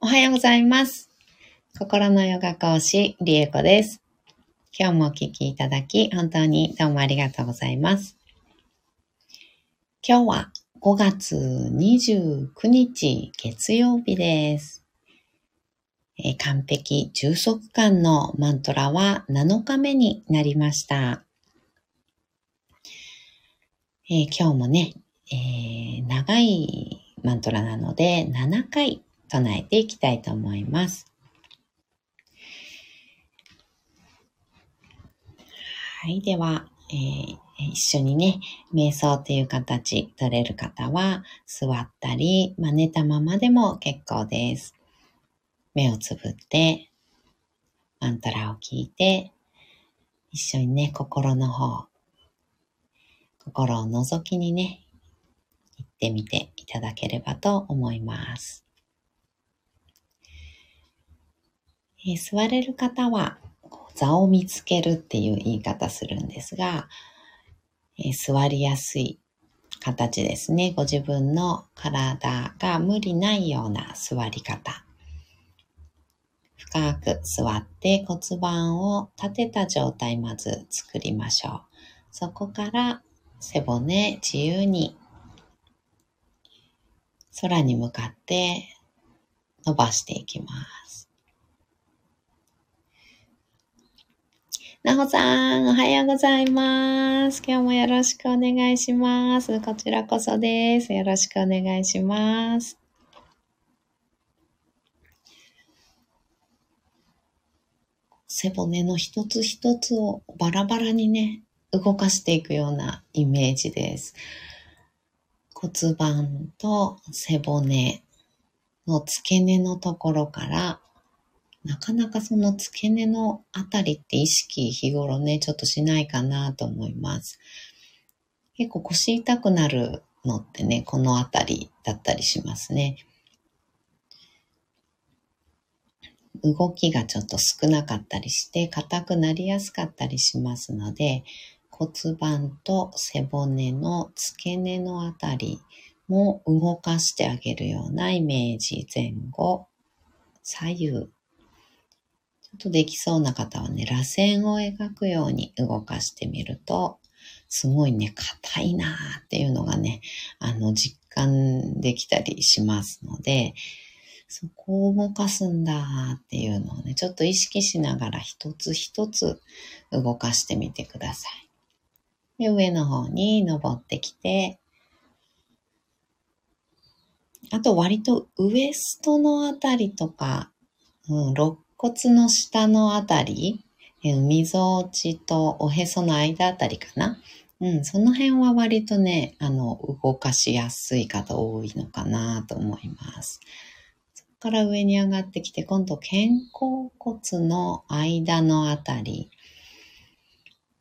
おはようございます。心のヨガ講師、リエコです。今日もお聞きいただき、本当にどうもありがとうございます。今日は5月29日月曜日です。えー完璧充足感のマントラは7日目になりました。えー今日もね、えー長いマントラなので7回唱えていきたいと思います。はい。では、えー一緒にね、瞑想という形取れる方は座ったり、まあ、寝たままでも結構です。目をつぶって、マントラを聞いて、一緒にね、心の方、心を覗きにね、行ってみていただければと思います。えー座れる方は、座を見つけるっていう言い方するんですが、えー座りやすい形ですね。ご自分の体が無理ないような座り方。深く座って骨盤を立てた状態まず作りましょう。そこから背骨自由に空に向かって伸ばしていきます。なほさん、おはようございます。今日もよろしくお願いします。こちらこそです。よろしくお願いします。背骨の一つ一つをバラバラにね、動かしていくようなイメージです。骨盤と背骨の付け根のところから、なかなかその付け根のあたりって意識日頃ね、ちょっとしないかなと思います。結構腰痛くなるのってね、このあたりだったりしますね。動きがちょっと少なかったりして硬くなりやすかったりしますので骨盤と背骨の付け根のあたりも動かしてあげるようなイメージ前後左右ちょっとできそうな方はね螺旋を描くように動かしてみるとすごいね硬いなーっていうのがねあの実感できたりしますのでそこを動かすんだーっていうのをね、ちょっと意識しながら一つ一つ動かしてみてください。で、上の方に登ってきて、あと割とウエストのあたりとか、うん、肋骨の下のあたり、えみぞおちとおへその間あたりかな。うん、その辺は割とね、あの、動かしやすい方多いのかなと思います。そこから上に上がってきて、今度肩甲骨の間のあたり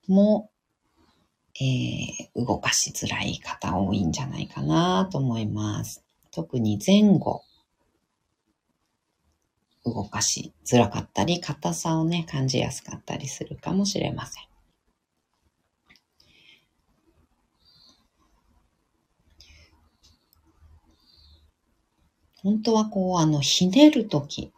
も、えー動かしづらい方多いんじゃないかなと思います。特に前後、動かしづらかったり、硬さをね、感じやすかったりするかもしれません。本当はこう、あの、ひねるとき、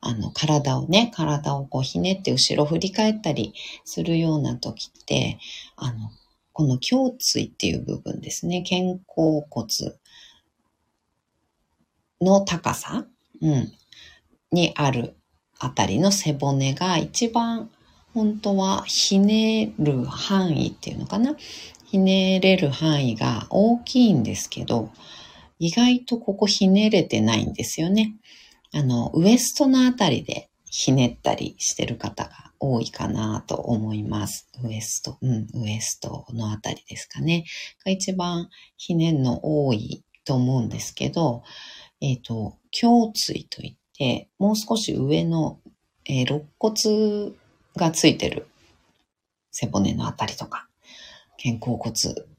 あの、体をね、体をこうひねって後ろ振り返ったりするようなときって、あの、この胸椎っていう部分ですね、肩甲骨の高さ、うん、にあるあたりの背骨が一番本当はひねる範囲っていうのかな？ひねれる範囲が大きいんですけど、意外とここひねれてないんですよね。あの、ウエストのあたりでひねったりしてる方が多いかなと思います。ウエスト、うん、ウエストのあたりですかね。が一番ひねるの多いと思うんですけど、えっ、と、胸椎といってて、もう少し上の、えー肋骨がついてる。背骨のあたりとか、肩甲骨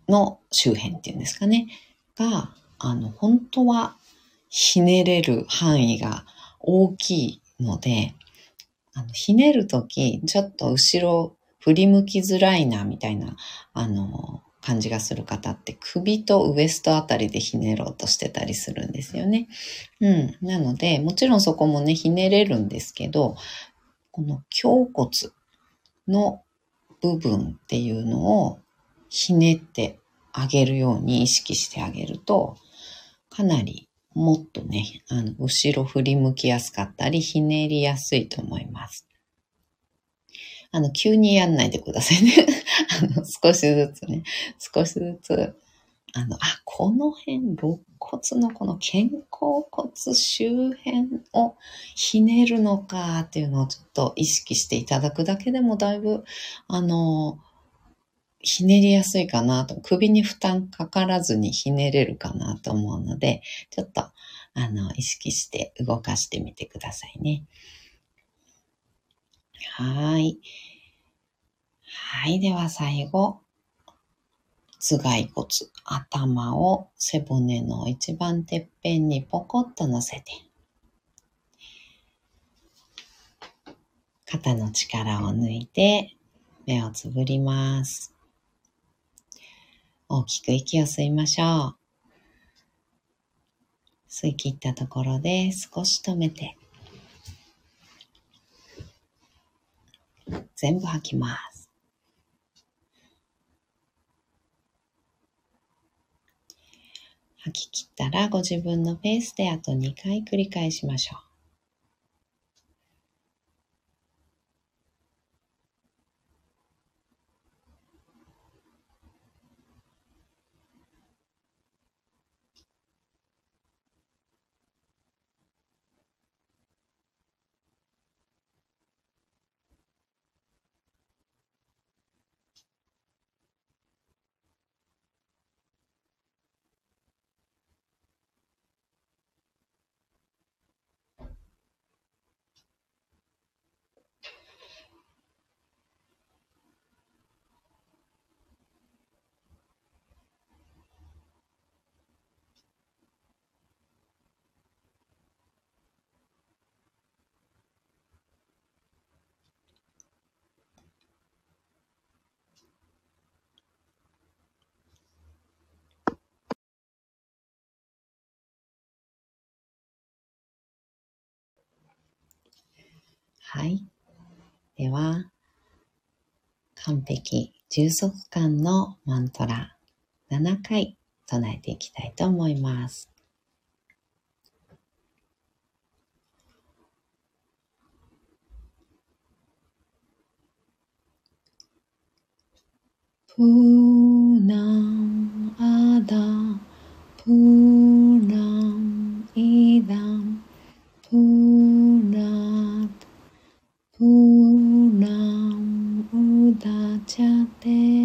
の周辺っていうんですかね、が、あの、本当はひねれる範囲が大きいので、あのひねるとき、ちょっと後ろ振り向きづらいな、みたいな、あの、感じがする方って首とウエストあたりでひねろうとしてたりするんですよね。うん。なので、もちろんそこもね、ひねれるんですけど、この胸骨の部分っていうのをひねってあげるように意識してあげると、かなりもっとね、あの、後ろ振り向きやすかったり、ひねりやすいと思います。あの、急にやんないでくださいね。あの、少しずつね、少しずつ、あの、あ、この辺、肋骨のこの肩甲骨周辺をひねるのかっていうのをちょっと意識していただくだけでもだいぶ、あの、ひねりやすいかなと、首に負担かからずにひねれるかなと思うので、ちょっと、あの、意識して動かしてみてくださいね。はい。はい。では最後、頭蓋骨、頭を背骨の一番てっぺんにポコッと乗せて、肩の力を抜いて目をつぶります。大きく息を吸いましょう。吸い切ったところで少し止めて、全部吐きます。吐き切ったらご自分のペースであと2回繰り返しましょう。はい。では、完璧充足感のマントラ7回唱えていきたいと思います。プーナンアダプーナンイダンプーちゃて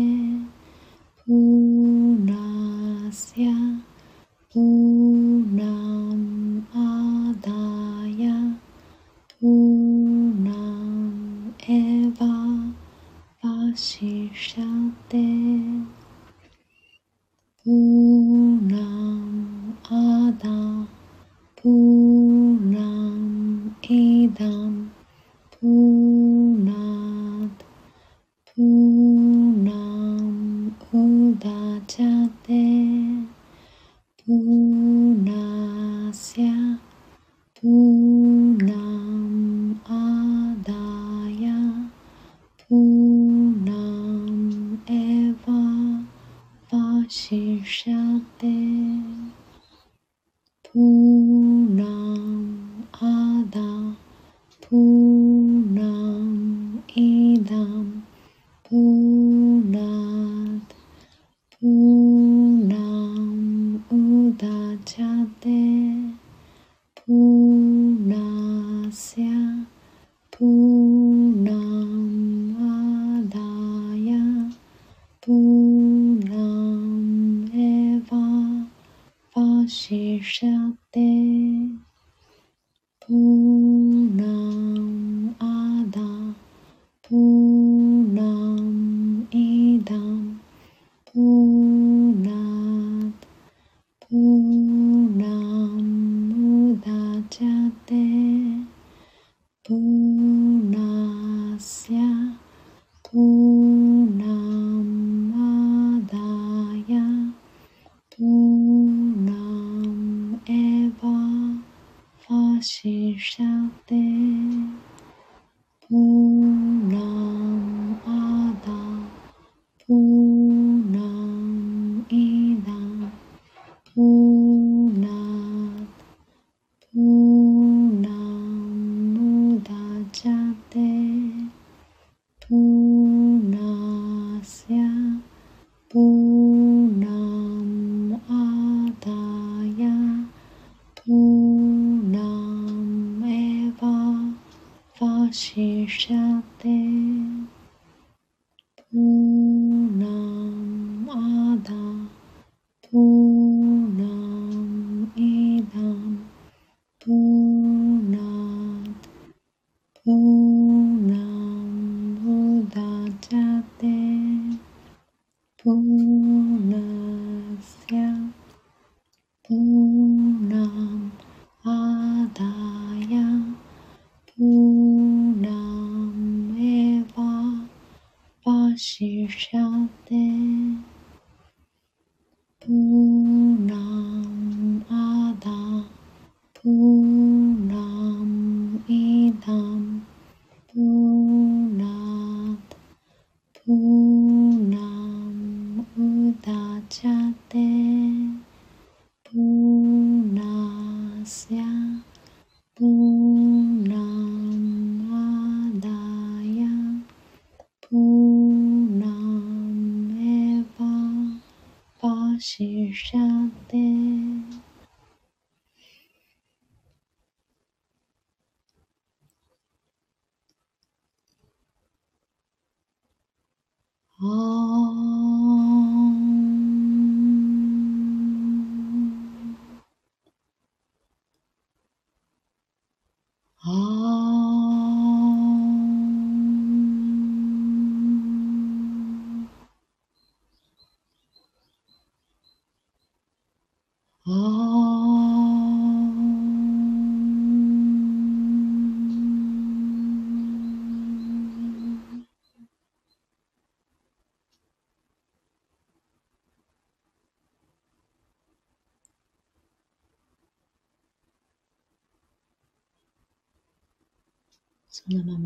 Chỉ.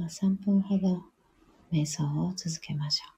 3分ほど瞑想を続けましょう。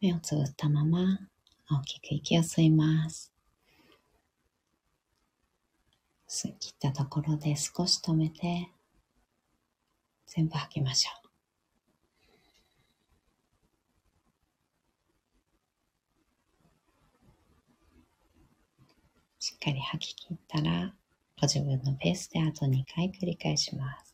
目をつぶったまま大きく息を吸います。吸い切ったところで少し止めて全部吐きましょう。しっかり吐き切ったらご自分のペースであと2回繰り返します。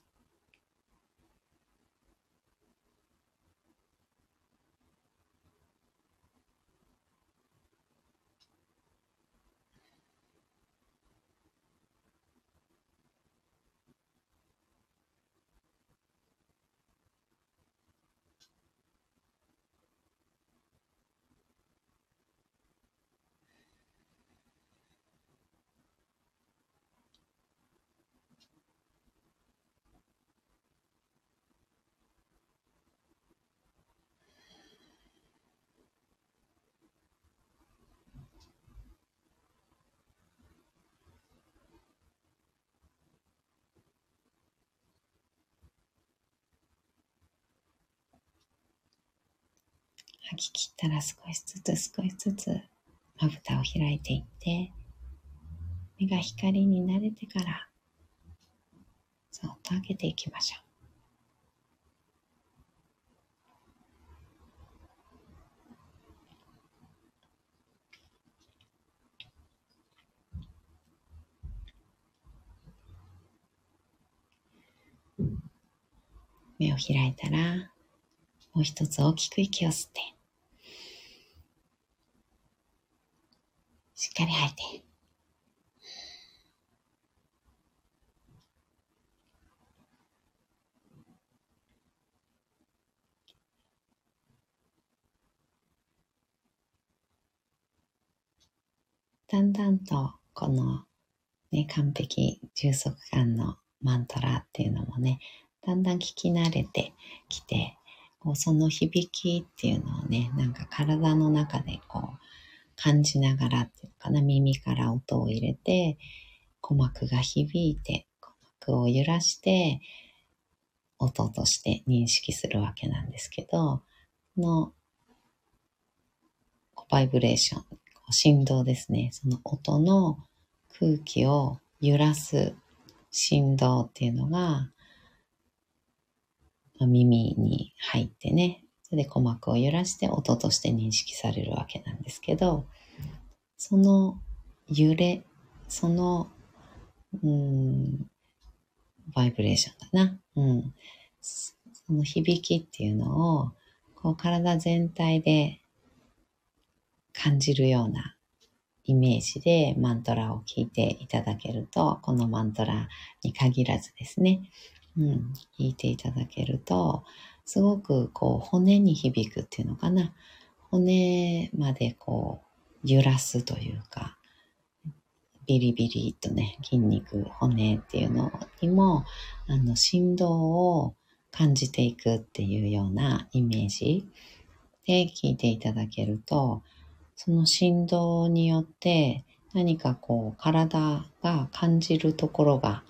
吐き切ったら少しずつ少しずつまぶたを開いていって目が光に慣れてからそっと開けていきましょう。目を開いたら、もう一つ大きく息を吸って、しっかり吐いて。だんだんとこのね、完璧充足感のマントラっていうのもね、だんだん聞き慣れてきて、こうその響きっていうのをね、なんか体の中でこう感じながらっていうかな、耳から音を入れて、鼓膜が響いて、鼓膜を揺らして、音として認識するわけなんですけど、の、バイブレーション、振動ですね。その音の空気を揺らす振動っていうのが、耳に入ってね、それで鼓膜を揺らして音として認識されるわけなんですけど、その揺れ、その、うん、バイブレーションだな。うん。その響きっていうのを、こう体全体で感じるようなイメージでマントラを聞いていただけると、このマントラに限らずですね、うん、聞いていただけると、すごくこう骨に響くっていうのかな。骨までこう揺らすというか、ビリビリとね、筋肉、骨っていうのにも、あの、振動を感じていくっていうようなイメージで聞いていただけると、その振動によって何かこう体が感じるところが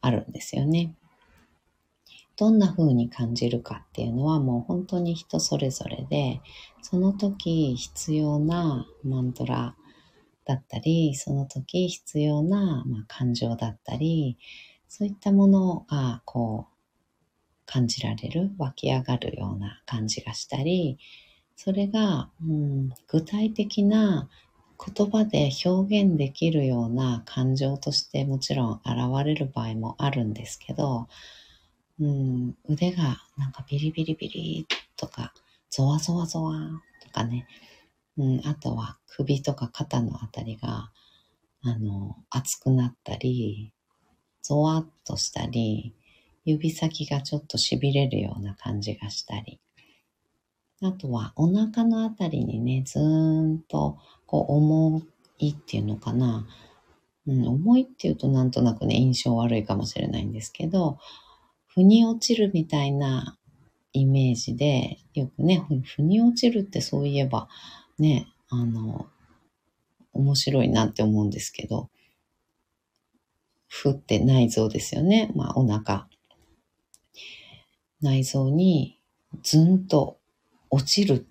あるんですよね。どんな風に感じるかっていうのはもう本当に人それぞれで、その時必要なマントラだったり、その時必要な、ま感情だったり、そういったものがこう感じられる、湧き上がるような感じがしたり、それが、うん、具体的な言葉で表現できるような感情としてもちろん現れる場合もあるんですけど、うん、腕がなんかビリビリビリとか、ゾワゾワゾワとかね、うん、あとは首とか肩のあたりが、あの、熱くなったり、ゾワッとしたり、指先がちょっと痺れるような感じがしたり、あとはお腹のあたりにね、ずーんと、こう、重いっていうのかな。うん、重いっていうとなんとなくね、印象悪いかもしれないんですけど、腑に落ちるみたいなイメージで、よくね、腑に落ちるってそういえば、ね、あの、面白いなって思うんですけど、腑って内臓ですよね。まあ、お腹。内臓にずんと落ちるっ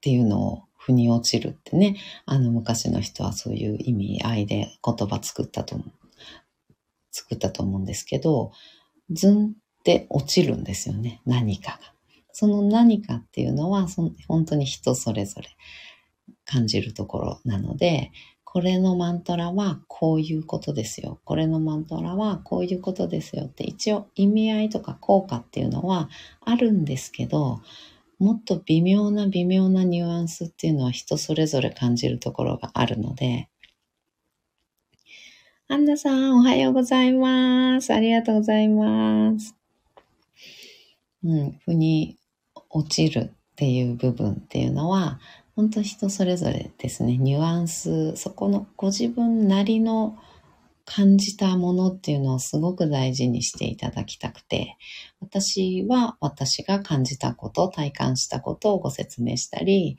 ていうのを腑に落ちるってね、あの昔の人はそういう意味合いで言葉作ったと思う。作ったと思うんですけど、ずんって落ちるんですよね、何かが。その何かっていうのは、そ本当に人それぞれ感じるところなので、これのマントラはこういうことですよ。これのマントラはこういうことですよって一応意味合いとか効果っていうのはあるんですけど、もっと微妙な微妙なニュアンスっていうのは人それぞれ感じるところがあるので、アンナさん、おはようございます。ありがとうございます。うん、腑に落ちるっていう部分っていうのは、本当人それぞれですね。ニュアンス、そこのご自分なりの感じたものっていうのをすごく大事にしていただきたくて、私は私が感じたこと、体感したことをご説明したり、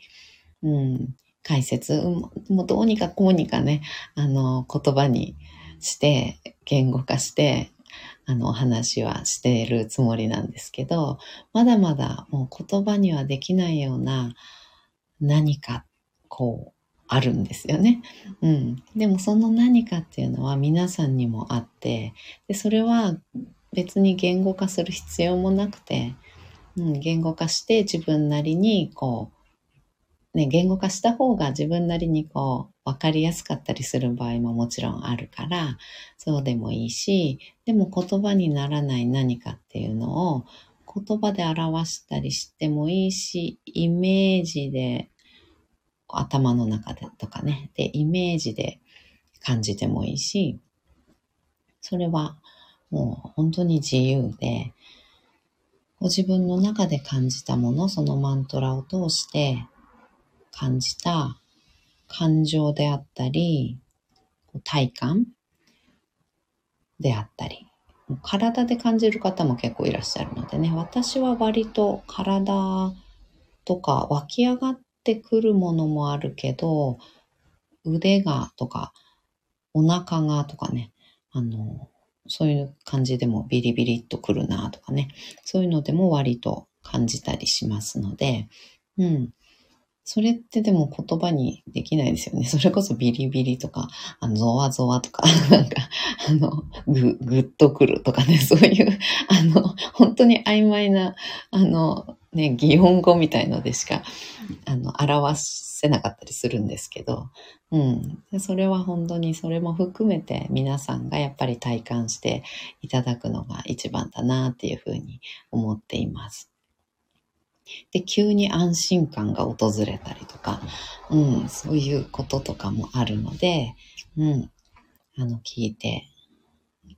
うん、解説、もうどうにかこうにかね、あの、言葉にして、言語化して、あの、お話はしているつもりなんですけど、まだまだもう言葉にはできないような何か、こう、あるんですよね。うん。でもその何かっていうのは皆さんにもあって、でそれは別に言語化する必要もなくて、うん、言語化して自分なりにこう、ね、言語化した方が自分なりにこう、分かりやすかったりする場合ももちろんあるから、そうでもいいし、でも言葉にならない何かっていうのを言葉で表したりしてもいいし、イメージで頭の中でとかね、で、イメージで感じてもいいし、それはもう本当に自由で、ご自分の中で感じたもの、そのマントラを通して感じた感情であったり、体感であったり、体で感じる方も結構いらっしゃるのでね、私は割と体とか湧き上がってくるものもあるけど、腕がとか、お腹がとかね、あの、そういう感じでもビリビリっとくるなとかね、そういうのでも割と感じたりしますので、うん。それってでも言葉にできないですよね。それこそビリビリとか、あの、ゾワゾワとか、なんか、あの、ぐ、ぐっとくるとかね、そういう、あの、本当に曖昧な、あの、ね、擬音語みたいのでしか、あの、表せなかったりするんですけど、うん。それは本当にそれも含めて皆さんがやっぱり体感していただくのが一番だなっていうふうに思っています。で、急に安心感が訪れたりとか、うん、そういうこととかもあるので、うん、あの、聞いて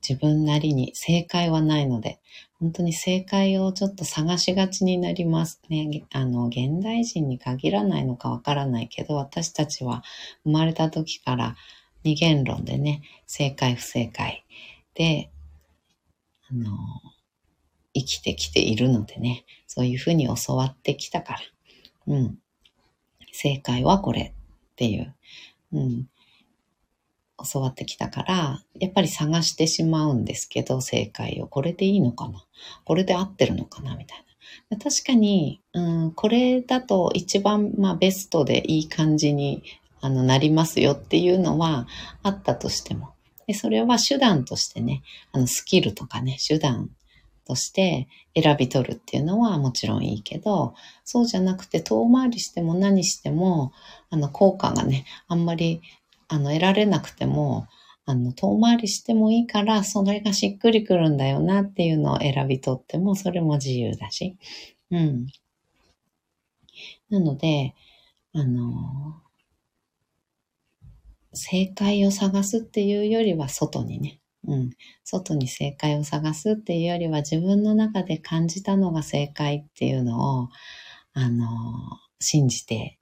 自分なりに正解はないので、本当に正解をちょっと探しがちになりますね。あの、現代人に限らないのかわからないけど、私たちは生まれた時から二元論でね、正解不正解で、あの、生きてきているのでね、そういうふうに教わってきたから、うん。正解はこれっていう、うん。教わってきたから、やっぱり探してしまうんですけど、正解を。これでいいのかな？これで合ってるのかな？みたいな。確かに、うん、これだと一番、まあ、ベストでいい感じにあのなりますよっていうのはあったとしても。でそれは手段としてね、あのスキルとかね、手段として選び取るっていうのはもちろんいいけど、そうじゃなくて遠回りしても何しても、あの効果がね、あんまりあの、得られなくても、あの、遠回りしてもいいから、それがしっくりくるんだよなっていうのを選び取っても、それも自由だし。うん。なので、あの、正解を探すっていうよりは外にね、うん。外に正解を探すっていうよりは自分の中で感じたのが正解っていうのを、あの、信じて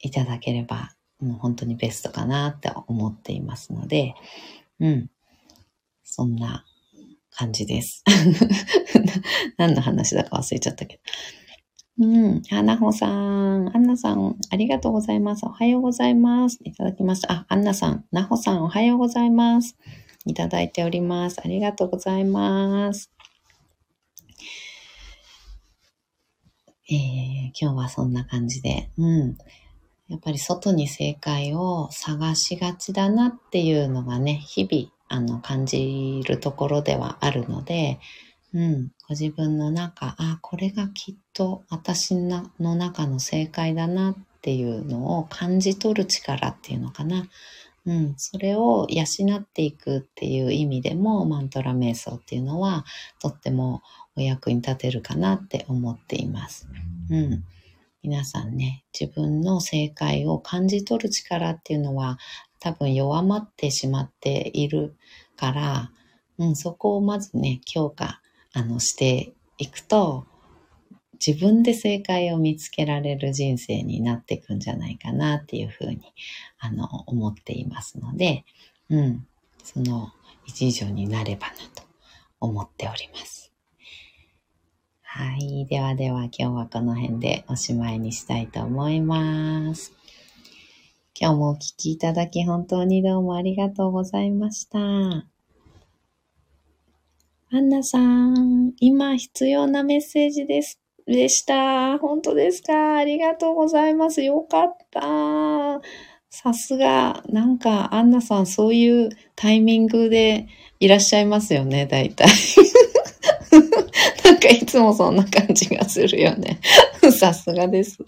いただければもう本当にベストかなって思っていますので、うん。そんな感じです。何の話だか忘れちゃったけど。うん。あ、なほさん。アンナさん、ありがとうございます。おはようございます。いただきました。あ、アンナさん、なほさん、おはようございます。いただいております。ありがとうございます。えー、今日はそんな感じで、うん。やっぱり外に正解を探しがちだなっていうのがね、日々、あの、感じるところではあるので、うん、ご自分の中、あ、これがきっと私の中の正解だなっていうのを感じ取る力っていうのかな。うん、それを養っていくっていう意味でもマントラ瞑想っていうのはとってもお役に立てるかなって思っています。うん。皆さんね、自分の正解を感じ取る力っていうのは多分弱まってしまっているから、うん、そこをまずね、強化あのしていくと、自分で正解を見つけられる人生になっていくんじゃないかなっていうふうに、あの、思っていますので、うん、その一助になればなと思っております。はい。ではでは今日はこの辺でおしまいにしたいと思います。今日もお聴きいただき本当にどうもありがとうございました。アンナさん、今必要なメッセージです。でした。本当ですか？ありがとうございます。よかった。さすが、なんか、アンナさん、そういうタイミングでいらっしゃいますよね、大体。なんかいつもそんな感じがするよね。さすがです。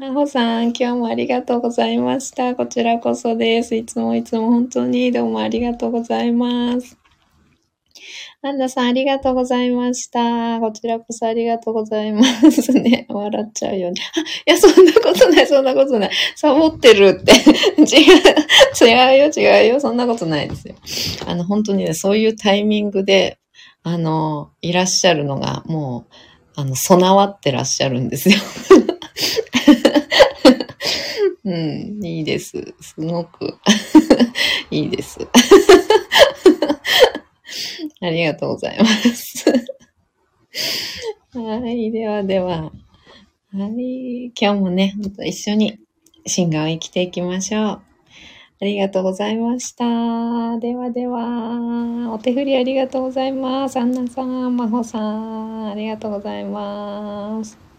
アホさん、今日もありがとうございました。こちらこそです。いつもいつも本当にどうもありがとうございます。アンナさん、ありがとうございました。こちらこそありがとうございますね。笑っちゃうよね。いや、そんなことない、そんなことない。サボってるって。違う、違うよ、違うよ。そんなことないですよ。あの、本当にね、そういうタイミングで、あの、いらっしゃるのが、もう、あの、備わってらっしゃるんですよ。うん、いいです。すごくいいです。ありがとうございます。はい。ではでは。はい。今日もね、ほんと一緒にシンガーを生きていきましょう。ありがとうございました。ではでは、お手振りありがとうございます。アンナさん、マホさん、ありがとうございます。